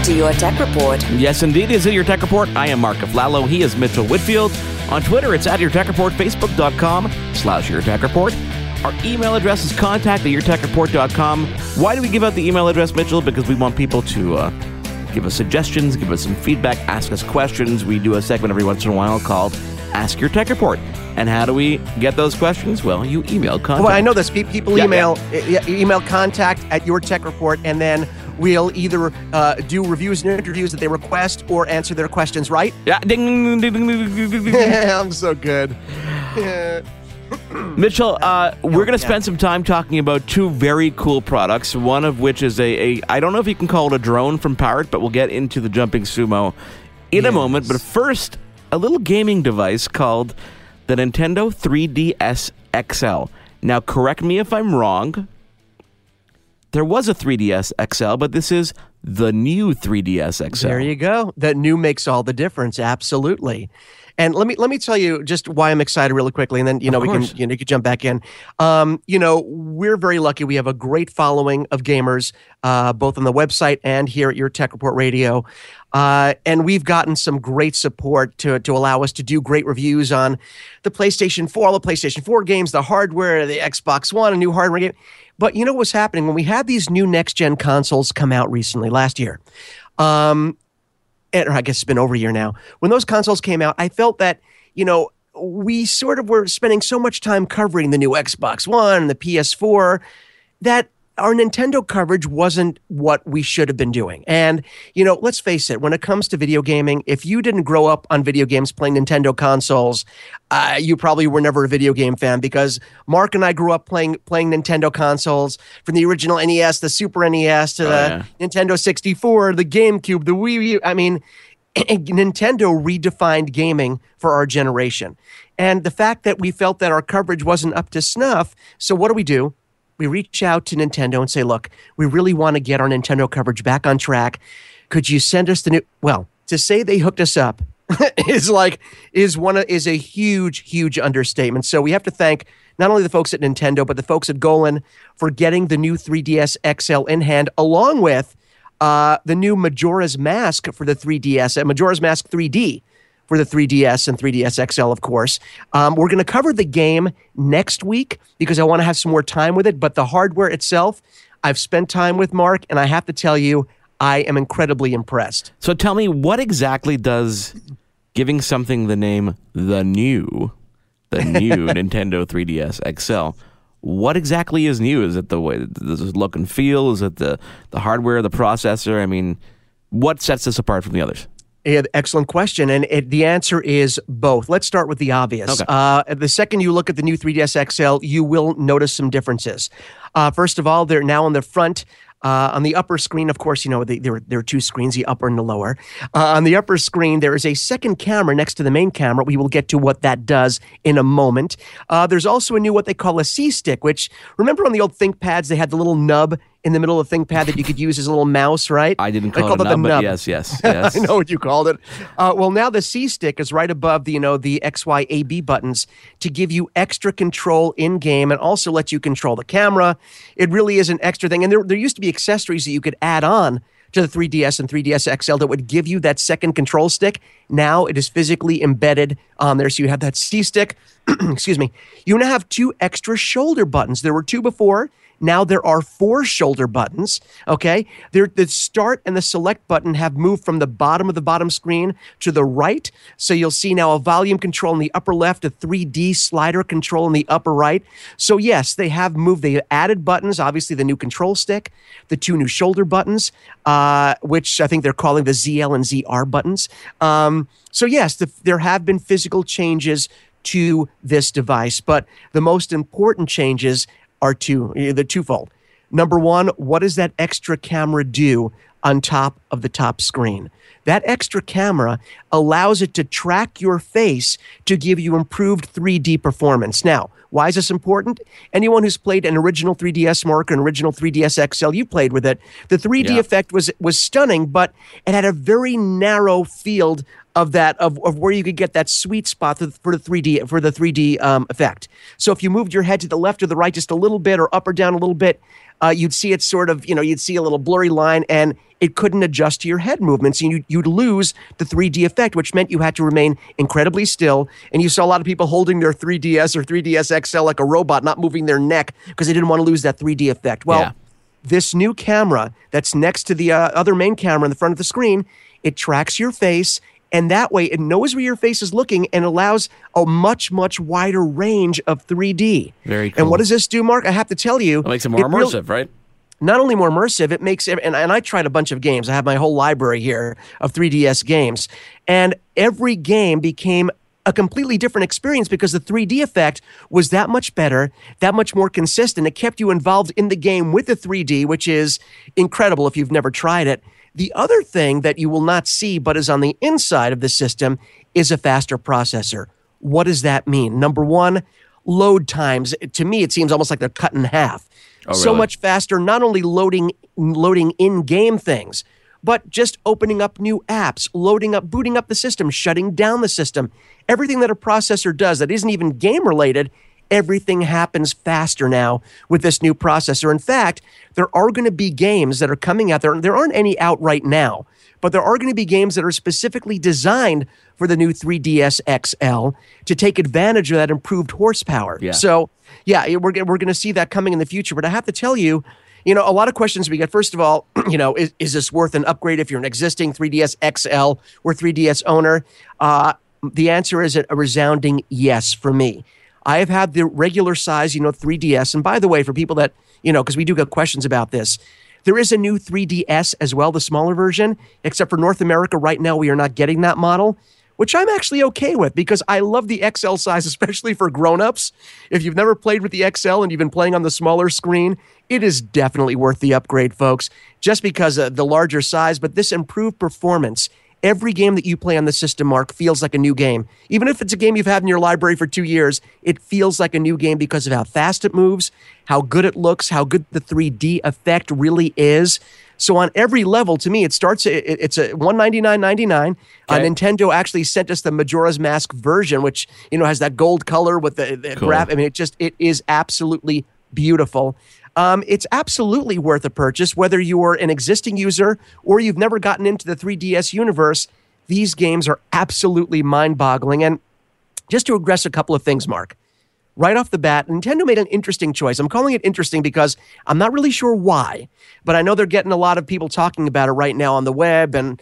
Back to your tech report. Yes, indeed, is it your tech report? I am Mark Aflalo. He is Mitchell Whitfield. On Twitter, it's at your tech report, facebook.com slash your tech report. Our email address is contact at yourtechreport.com. Why do we give out the email address, Mitchell? Because we want people to uh, give us suggestions, give us some feedback, ask us questions. We do a segment every once in a while called Ask Your Tech Report. And how do we get those questions? Well, you email contact. Well, I know this. People yeah, email yeah. email contact at your tech report, and then we'll either uh, do reviews and interviews that they request or answer their questions, right? Yeah. Ding, ding, ding, ding, I'm so good. Yeah. Mitchell, uh, we're going to spend some time talking about two very cool products. One of which is a, a I don't know if you can call it a drone from Parrot, but we'll get into the jumping sumo in yes. a moment. But first, a little gaming device called the Nintendo 3DS XL. Now, correct me if I'm wrong. There was a 3DS XL, but this is the new 3DS XL. There you go. That new makes all the difference. Absolutely. And let me let me tell you just why I'm excited really quickly, and then you know we can you know you can jump back in. Um, you know we're very lucky. We have a great following of gamers, uh, both on the website and here at your Tech Report Radio, uh, and we've gotten some great support to to allow us to do great reviews on the PlayStation 4, all the PlayStation 4 games, the hardware, the Xbox One, a new hardware game. But you know what's happening when we had these new next gen consoles come out recently last year. Um, or I guess it's been over a year now. When those consoles came out, I felt that, you know, we sort of were spending so much time covering the new Xbox One, and the PS4, that our Nintendo coverage wasn't what we should have been doing. And, you know, let's face it, when it comes to video gaming, if you didn't grow up on video games playing Nintendo consoles, uh, you probably were never a video game fan because Mark and I grew up playing playing Nintendo consoles from the original NES, the Super NES to oh, the yeah. Nintendo 64, the GameCube, the Wii U. I mean, Nintendo redefined gaming for our generation. And the fact that we felt that our coverage wasn't up to snuff, so what do we do? We reach out to Nintendo and say, look, we really want to get our Nintendo coverage back on track. Could you send us the new? Well, to say they hooked us up is like is one of, is a huge huge understatement. So we have to thank not only the folks at Nintendo but the folks at Golin for getting the new 3DS XL in hand, along with uh, the new Majora's Mask for the 3DS, uh, Majora's Mask 3D for the 3DS and 3DS XL, of course. Um, we're going to cover the game next week because I want to have some more time with it. But the hardware itself, I've spent time with Mark, and I have to tell you, I am incredibly impressed. So tell me, what exactly does giving something the name the new, the new Nintendo 3DS XL? What exactly is new? Is it the way does it look and feel? Is it the the hardware, the processor? I mean, what sets this apart from the others? Excellent question. And it, the answer is both. Let's start with the obvious. Okay. Uh, the second you look at the new 3DS XL, you will notice some differences. Uh, first of all, they're now on the front. Uh, on the upper screen, of course, you know the, there, there are two screens, the upper and the lower. Uh, on the upper screen, there is a second camera next to the main camera. We will get to what that does in a moment. Uh, there's also a new what they call a C stick, which remember on the old ThinkPads they had the little nub in the middle of ThinkPad that you could use as a little mouse, right? I didn't call it, it nub, nub. yes, yes, yes. I know what you called it. Uh, well, now the C stick is right above the you know the X, Y, A, B buttons to give you extra control in game and also let you control the camera. It really is an extra thing, and there there used to be accessories that you could add on to the 3DS and 3DS XL that would give you that second control stick. Now it is physically embedded on there. So you have that C stick. Excuse me. You now have two extra shoulder buttons. There were two before. Now there are four shoulder buttons. Okay. There, the start and the select button have moved from the bottom of the bottom screen to the right. So you'll see now a volume control in the upper left, a 3D slider control in the upper right. So, yes, they have moved. They added buttons, obviously, the new control stick, the two new shoulder buttons, uh, which I think they're calling the ZL and ZR buttons. Um, so, yes, the, there have been physical changes to this device. But the most important changes are two, eh, the twofold. Number one, what does that extra camera do on top of the top screen? That extra camera allows it to track your face to give you improved 3D performance. Now, why is this important? Anyone who's played an original 3DS Mark, an original 3DS XL, you played with it. The 3D yeah. effect was was stunning, but it had a very narrow field of that of, of where you could get that sweet spot for the 3D for the 3D um, effect. So if you moved your head to the left or the right just a little bit or up or down a little bit, uh, you'd see it sort of you know you'd see a little blurry line and it couldn't adjust to your head movements and you'd, you'd lose the 3D effect, which meant you had to remain incredibly still. And you saw a lot of people holding their 3DS or 3DS XL like a robot, not moving their neck because they didn't want to lose that 3D effect. Well. Yeah. This new camera that's next to the uh, other main camera in the front of the screen, it tracks your face and that way, it knows where your face is looking and allows a much, much wider range of 3D. Very cool. And what does this do, Mark? I have to tell you. It makes it more it immersive, right? Not only more immersive, it makes, and, and I tried a bunch of games. I have my whole library here of 3DS games. And every game became a completely different experience because the 3D effect was that much better, that much more consistent. It kept you involved in the game with the 3D, which is incredible if you've never tried it. The other thing that you will not see but is on the inside of the system is a faster processor. What does that mean? Number one, load times. To me, it seems almost like they're cut in half. Oh, really? so much faster, not only loading loading in-game things, but just opening up new apps, loading up, booting up the system, shutting down the system. Everything that a processor does that isn't even game related, everything happens faster now with this new processor. In fact, there are going to be games that are coming out there. There aren't any out right now, but there are going to be games that are specifically designed for the new 3DS XL to take advantage of that improved horsepower. Yeah. So, yeah, we're, we're going to see that coming in the future. But I have to tell you, you know, a lot of questions we get. First of all, you know, is, is this worth an upgrade if you're an existing 3DS XL or 3DS owner? Uh, the answer is a resounding yes for me. I have had the regular size, you know, 3DS. And by the way, for people that, you know, because we do get questions about this, there is a new 3DS as well, the smaller version, except for North America right now, we are not getting that model, which I'm actually okay with because I love the XL size, especially for grown-ups. If you've never played with the XL and you've been playing on the smaller screen, it is definitely worth the upgrade, folks, just because of the larger size, but this improved performance Every game that you play on the system, Mark, feels like a new game. Even if it's a game you've had in your library for two years, it feels like a new game because of how fast it moves, how good it looks, how good the 3D effect really is. So on every level, to me, it starts. It, it's a one ninety nine ninety nine. Uh, Nintendo actually sent us the Majora's Mask version, which you know has that gold color with the, the Cool. graph. I mean, it just it is absolutely beautiful. Um, it's absolutely worth a purchase, whether you are an existing user or you've never gotten into the 3DS universe. These games are absolutely mind boggling. And just to address a couple of things, Mark, right off the bat, Nintendo made an interesting choice. I'm calling it interesting because I'm not really sure why, but I know they're getting a lot of people talking about it right now on the web and.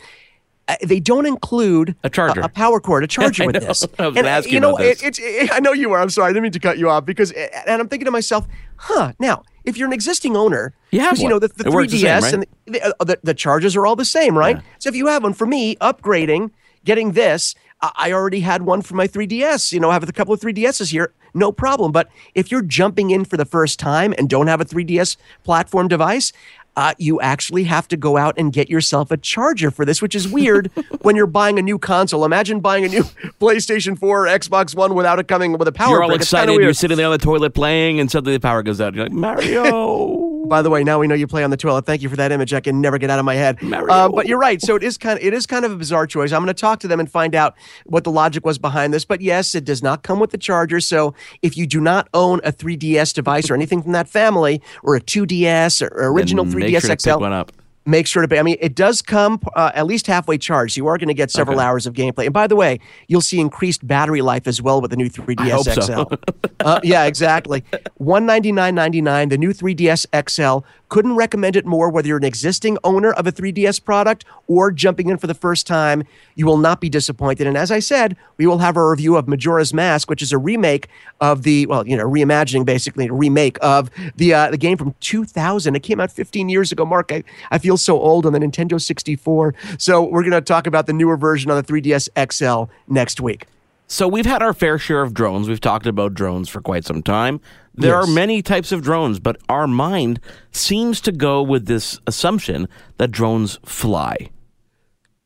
uh, They don't include A charger. a, power cord, a charger with this. I was and uh, ask you know, it, it's. It, I know you are. I'm sorry. I didn't mean to cut you off because, and I'm thinking to myself, huh? Now, if you're an existing owner, You have 'cause, you know the, the It works the 3ds same, right? and the, the, uh, the, the charges are all the same, right? So if you have one, for me, upgrading, getting this, I I already had one for my 3DS. You know, I have a couple of 3DSs here, no problem. But if you're jumping in for the first time and don't have a 3DS platform device, uh, you actually have to go out and get yourself a charger for this, which is weird when you're buying a new console. Imagine buying a new PlayStation 4 or Xbox One without it coming with a power You're all brick. Excited. You're sitting there on the toilet playing, and suddenly the power goes out. You're like, Mario. By the way, now we know you play on the toilet. Thank you for that image. I can never get out of my head. Uh, but you're right. So it is kind of it is kind of a bizarre choice. I'm going to talk to them and find out what the logic was behind this. But yes, it does not come with the charger. So if you do not own a 3DS device or anything from that family, or a 2DS or original Then 3DS make sure XL, pick one up. Make sure to pay. I mean, it does come uh, at least halfway charged. You are going to get several Okay. hours of gameplay. And by the way, you'll see increased battery life as well with the new 3DS hope so. XL. uh, yeah, exactly. One ninety nine ninety nine. The new 3DS XL. Couldn't recommend it more. Whether you're an existing owner of a 3DS product or jumping in for the first time, you will not be disappointed. And as I said, we will have a review of Majora's Mask, which is a remake of the well, you know, reimagining basically a remake of the uh, the game from 2000. It came out 15 years ago. Mark, I, I feel so old on the Nintendo 64. So we're going to talk about the newer version on the 3DS XL next week. So we've had our fair share of drones. We've talked about drones for quite some time. There Yes. are many types of drones, but our mind seems to go with this assumption that drones fly.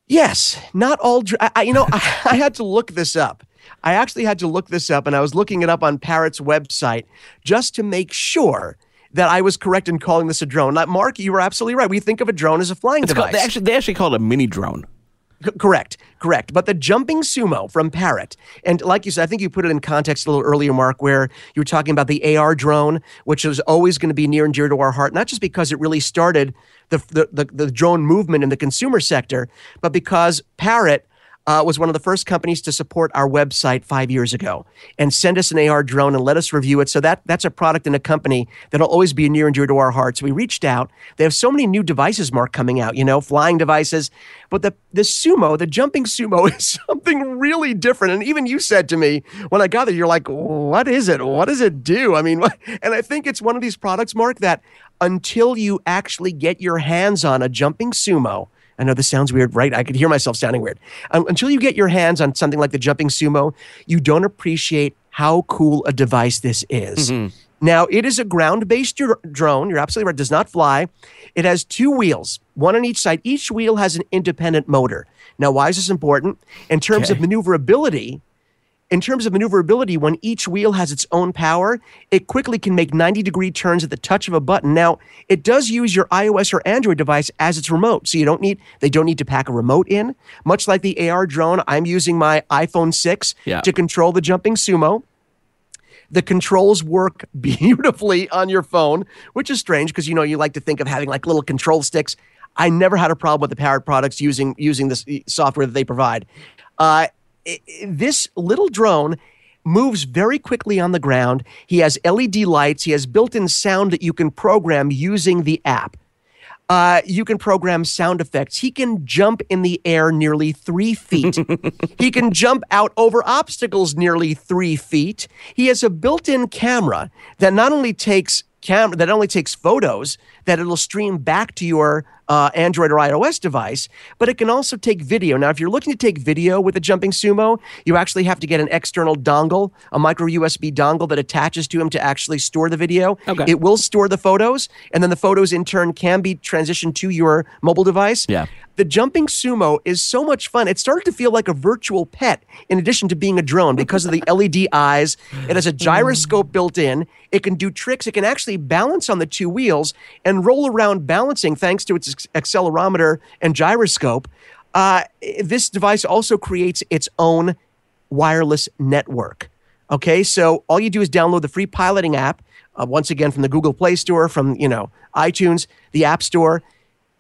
Yes, not all. Dr- I, I, you know, I, I had to look this up. I actually had to look this up, and I was looking it up on Parrot's website just to make sure that I was correct in calling this a drone. Now, Mark, you were absolutely right. We think of a drone as a flying It's device. called, they actually they actually call it a mini drone. C- correct, correct. But the jumping sumo from Parrot, and like you said, I think you put it in context a little earlier, Mark, where you were talking about the AR drone, which is always going to be near and dear to our heart, not just because it really started the, the, the, the drone movement in the consumer sector, but because Parrot uh, was one of the first companies to support our website five years ago and send us an AR drone and let us review it. So that that's a product and a company that'll always be near and dear to our hearts. We reached out. They have so many new devices, Mark, coming out. You know, flying devices. But the the sumo, the jumping sumo, is something really different. And even you said to me when I got there, you're like, "What is it? What does it do?" I mean, what? and I think it's one of these products, Mark, that until you actually get your hands on a jumping sumo. I know this sounds weird, right? I could hear myself sounding weird. Um, until you get your hands on something like the jumping sumo, you don't appreciate how cool a device this is. Now, it is a ground based drone. You're absolutely right. It does not fly. It has two wheels, one on each side. Each wheel has an independent motor. Now, why is this important? In terms of maneuverability, in terms of maneuverability, when each wheel has its own power, it quickly can make 90 degree turns at the touch of a button. Now, it does use your iOS or Android device as its remote, so you don't need they don't need to pack a remote in. Much like the AR drone, I'm using my iPhone 6 Yeah. to control the jumping sumo. The controls work beautifully on your phone, which is strange because you know you like to think of having like little control sticks. I never had a problem with the Parrot products using using this software that they provide. Uh, this little drone moves very quickly on the ground. He has LED lights. He has built-in sound that you can program using the app. Uh, you can program sound effects. He can jump in the air nearly three feet. he can jump out over obstacles nearly three feet. He has a built-in camera that not only takes camera that only takes photos that it'll stream back to your uh, Android or iOS device, but it can also take video. Now, if you're looking to take video with the Jumping Sumo, you actually have to get an external dongle, a micro USB dongle that attaches to him to actually store the video. Okay. It will store the photos, and then the photos in turn can be transitioned to your mobile device. Yeah. The jumping sumo is so much fun. It started to feel like a virtual pet in addition to being a drone because of the LED eyes. It has a gyroscope built in. It can do tricks. It can actually balance on the two wheels and roll around balancing thanks to its accelerometer and gyroscope. Uh, this device also creates its own wireless network. Okay, so all you do is download the free piloting app. Uh, once again, from the Google Play Store, from you know iTunes, the App Store,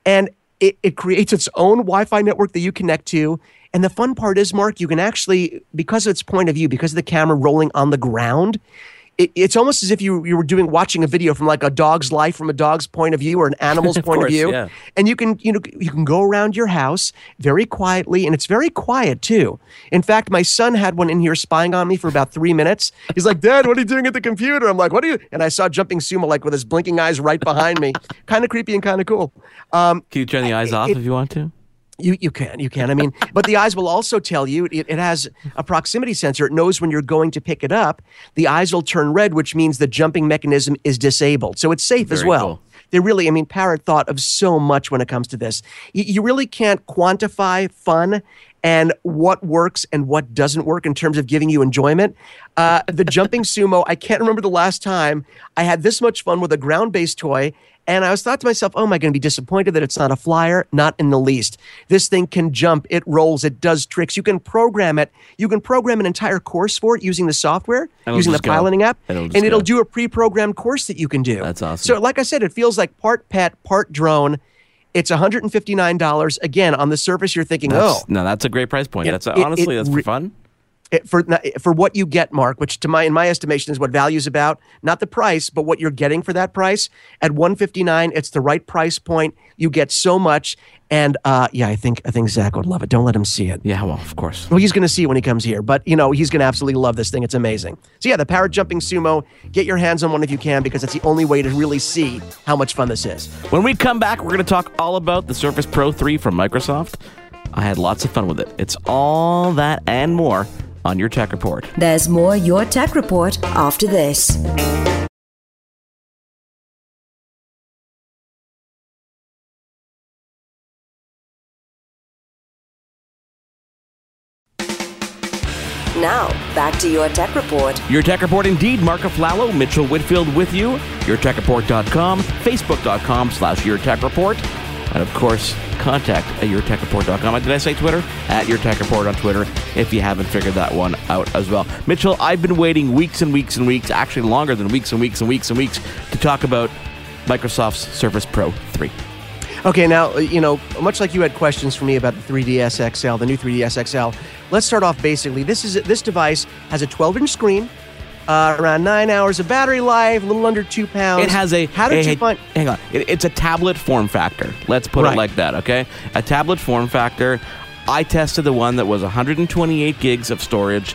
and it, it creates its own Wi-Fi network that you connect to. And the fun part is, Mark, you can actually, because of its point of view, because of the camera rolling on the ground, it, it's almost as if you you were doing watching a video from like a dog's life from a dog's point of view or an animal's Of point course, of view. yeah. And you can you know you can go around your house very quietly, and it's very quiet too. In fact, my son had one in here spying on me for about three minutes. He's like, "Dad, what are you doing at the computer?" I'm like, "What are you?" And I saw jumping sumo like with his blinking eyes right behind me, kind of creepy and kind of cool. Um, Can you turn the eyes off if you want to? You you can you can. I mean, but the eyes will also tell you it, it has a proximity sensor. It knows when you're going to pick it up. The eyes will turn red, which means the jumping mechanism is disabled. So it's safe as well. cool. They really, I mean, Parrot thought of so much when it comes to this. You, you really can't quantify fun and what works and what doesn't work in terms of giving you enjoyment. Uh, the jumping sumo, I can't remember the last time I had this much fun with a ground based toy. And I was thought to myself, oh, am I going to be disappointed that it's not a flyer? Not in the least. This thing can jump, it rolls, it does tricks. You can program it. You can program an entire course for it using the software, It'll using the go. piloting app, It'll and it'll go. do a pre-programmed course that you can do. That's awesome. So, like I said, it feels like part pet, part drone. It's $159. Again, on the surface, you're thinking, That's, oh, no, that's a great price point. It- that's it- honestly it that's for fun. It, for for what you get, Mark, which to my in my estimation is what value is about, not the price, but what you're getting for that price. At 159, it's the right price point. You get so much, and uh, yeah, I think I think Zach would love it. Don't let him see it. Yeah, well, of course. Well, he's going to see it when he comes here, but you know he's going to absolutely love this thing. It's amazing. So yeah, the parrot jumping sumo. Get your hands on one if you can, because it's the only way to really see how much fun this is. When we come back, we're going to talk all about the Surface Pro 3 from Microsoft. I had lots of fun with it. It's all that and more on your tech report. There's more Your Tech Report after this. Now, back to Your Tech Report. Your Tech Report indeed. Mark Aflalo, Mitchell Whitfield with you. YourTechReport.com, Facebook.com slash Your Tech Report. And of course, contact at YourTechReport.com. Did I say Twitter? At Your Tech Report on Twitter if you haven't figured that one out as well. Mitchell, I've been waiting weeks and weeks and weeks, actually longer than weeks and weeks and weeks and weeks, to talk about Microsoft's Surface Pro 3. Okay, now, uh, you know, much like you had questions for me about the 3DS XL, the new 3DS XL, let's start off basically. This is this device has a 12 inch screen, uh, around nine hours of battery life, a little under two pounds. It has a. How did a- you find. Hang on. It, it's a tablet form factor. Let's put Right. it like that, okay? A tablet form factor. I tested the one that was 128 gigs of storage,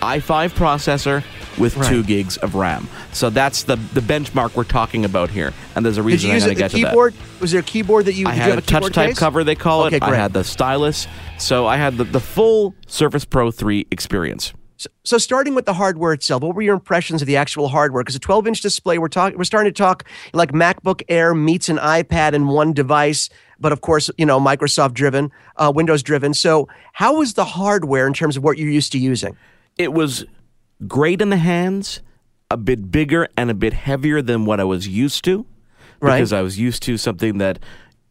i5 processor with Right. two gigs of RAM. So that's the the benchmark we're talking about here. And there's a reason I'm going to the get to that. keyboard? Was there a keyboard that you I did you had have a touch type case? cover, they call Okay, it. I had the stylus. So I had the, the full Surface Pro 3 experience. So, so starting with the hardware itself, what were your impressions of the actual hardware? Because a 12-inch display, we're talking, we're starting to talk like MacBook Air meets an iPad in one device, but of course, you know, Microsoft driven, uh, Windows driven. So, how was the hardware in terms of what you're used to using? It was great in the hands, a bit bigger and a bit heavier than what I was used to. Right. Because I was used to something that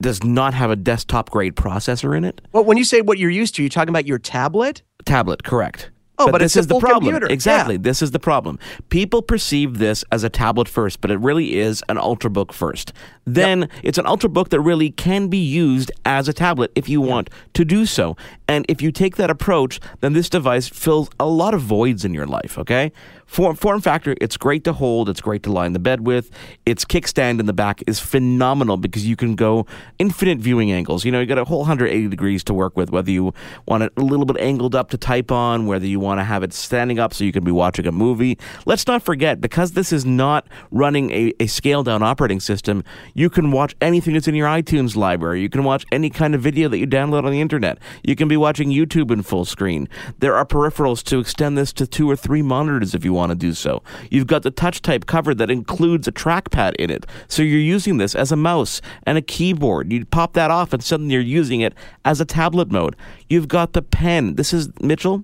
does not have a desktop grade processor in it. Well, when you say what you're used to, you're talking about your tablet? Tablet, correct. Oh, but this it's a is the problem. computer. Exactly. Yeah. This is the problem. People perceive this as a tablet first, but it really is an ultrabook first. Then it's an ultrabook that really can be used as a tablet if you want to do so. And if you take that approach, then this device fills a lot of voids in your life, okay? Form, form factor, it's great to hold, it's great to lie in the bed with. Its kickstand in the back is phenomenal because you can go infinite viewing angles. You know, you got a whole 180 degrees to work with, whether you want it a little bit angled up to type on, whether you want to have it standing up so you can be watching a movie. Let's not forget, because this is not running a, a scaled down operating system, you can watch anything that's in your iTunes library. You can watch any kind of video that you download on the internet. You can be watching YouTube in full screen. There are peripherals to extend this to two or three monitors if you want to do so. You've got the touch type cover that includes a trackpad in it. So you're using this as a mouse and a keyboard. You pop that off and suddenly you're using it as a tablet mode. You've got the pen. This is Mitchell.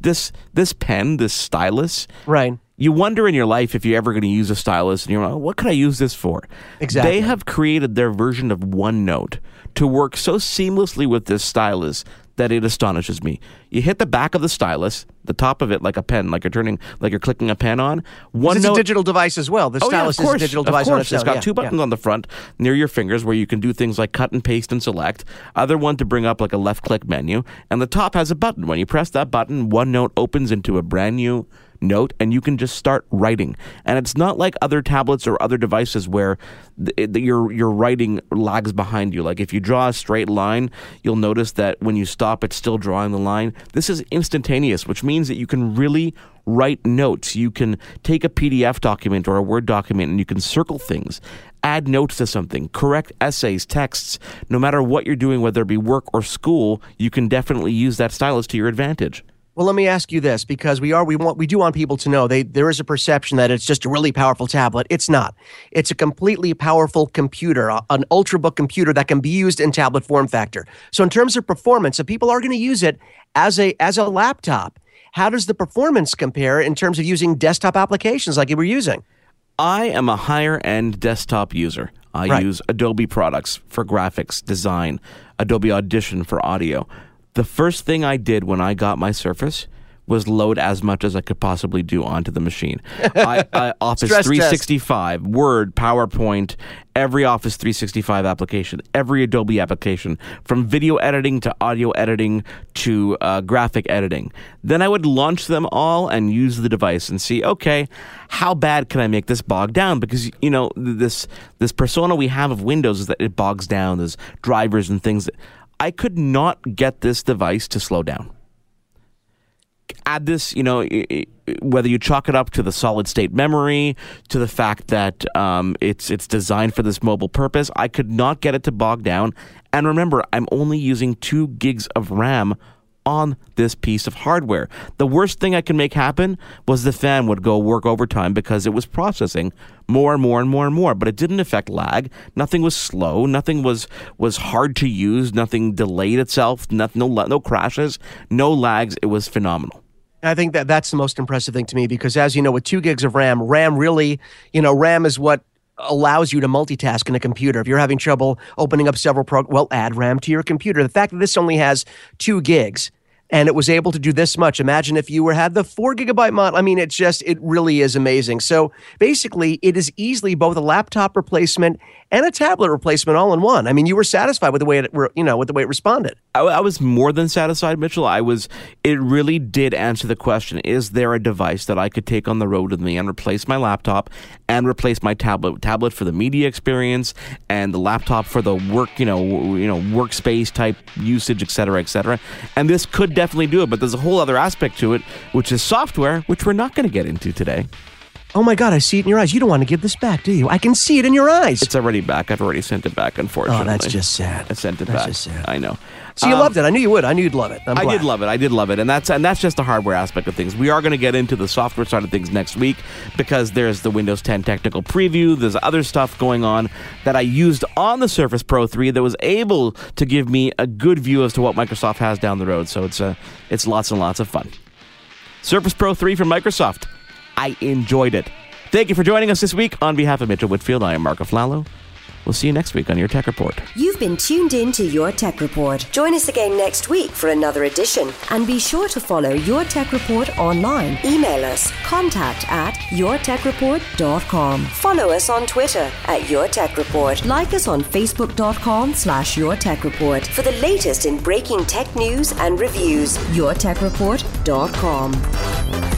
This this pen, this stylus. Right. You wonder in your life if you're ever going to use a stylus and you're like, what could I use this for? Exactly. They have created their version of OneNote to work so seamlessly with this stylus that it astonishes me. You hit the back of the stylus, the top of it like a pen, like you're turning, like you're clicking a pen on. It's a digital device as well. The Oh, yeah, of stylus is a course, digital of device course. on. It's got Yeah, two yeah. buttons on the front near your fingers where you can do things like cut and paste and select. Other one to bring up like a left click menu. And the top has a button. When you press that button, OneNote opens into a brand new note and you can just start writing. And it's not like other tablets or other devices where th- it- your your writing lags behind you. Like if you draw a straight line, you'll notice that when you stop it's still drawing the line. This is instantaneous, which means that you can really write notes. You can take a PDF document or a Word document and you can circle things, add notes to something, correct essays, texts. No matter what you're doing, whether it be work or school, you can definitely use that stylus to your advantage. Well, let me ask you this because we are we want we do want people to know they there is a perception that it's just a really powerful tablet. It's not. It's a completely powerful computer, an ultrabook computer that can be used in tablet form factor. So in terms of performance, if people are going to use it as a as a laptop, how does the performance compare in terms of using desktop applications like you were using? I am a higher end desktop user. I Right. use Adobe products for graphics, design, Adobe Audition for audio. The first thing I did when I got my Surface was load as much as I could possibly do onto the machine. I, I, Office Stress test. 365, Word, PowerPoint, every Office 365 application, every Adobe application, from video editing to audio editing to uh, graphic editing. Then I would launch them all and use the device and see, okay, how bad can I make this bog down? Because you know this this persona we have of Windows is that it bogs down. There's drivers and things. That, I could not get this device to slow down add this, you know, whether you chalk it up to the solid state memory, to the fact that um, it's it's designed for this mobile purpose, I could not get it to bog down. And remember, I'm only using two gigs of RAM on this piece of hardware. The worst thing I can make happen was the fan would go work overtime because it was processing more and more and more and more. But it didn't affect lag. Nothing was slow. Nothing was was hard to use. Nothing delayed itself. No no, crashes. No lags. It was phenomenal. I think that that's the most impressive thing to me because, as you know, with two gigs of RAM, RAM really, you know, RAM is what allows you to multitask in a computer. If you're having trouble opening up several pro, well, add RAM to your computer. The fact that this only has two gigs and it was able to do this much. Imagine if you were had the four gigabyte model. I mean, it's just it really is amazing. So basically, it is easily both a laptop replacement and a tablet replacement all in one. I mean, you were satisfied with the way it, you know, with the way it responded. I, I was more than satisfied, Mitchell. I was. It really did answer the question: Is there a device that I could take on the road with me and replace my laptop and replace my tablet? Tablet for the media experience and the laptop for the work, you know, you know, workspace type usage, et cetera, et cetera. And this could definitely do it. But there's a whole other aspect to it, which is software, which we're not going to get into today. Oh my God, I see it in your eyes. You don't want to give this back, do you? I can see it in your eyes. It's already back. I've already sent it back. Unfortunately, Oh, that's just sad. I sent it back. That's back. just sad. I know. So you Um, loved it. I knew you would. I knew you'd love it. I'm I did love it. I did love it, and that's and that's just the hardware aspect of things. We are going to get into the software side of things next week because there's the Windows 10 technical preview. There's other stuff going on that I used on the Surface Pro 3 that was able to give me a good view as to what Microsoft has down the road. So it's uh, it's lots and lots of fun. Surface Pro 3 from Microsoft. I enjoyed it. Thank you for joining us this week. On behalf of Mitchell Whitfield, I am Mark Aflalo. We'll see you next week on Your Tech Report. You've been tuned in to Your Tech Report. Join us again next week for another edition. And be sure to follow Your Tech Report online. Email us contact at yourtechreport.com. Follow us on Twitter at Your Tech Report. Like us on facebook.com slash Your Tech Report for the latest in breaking tech news and reviews. yourtechreport.com.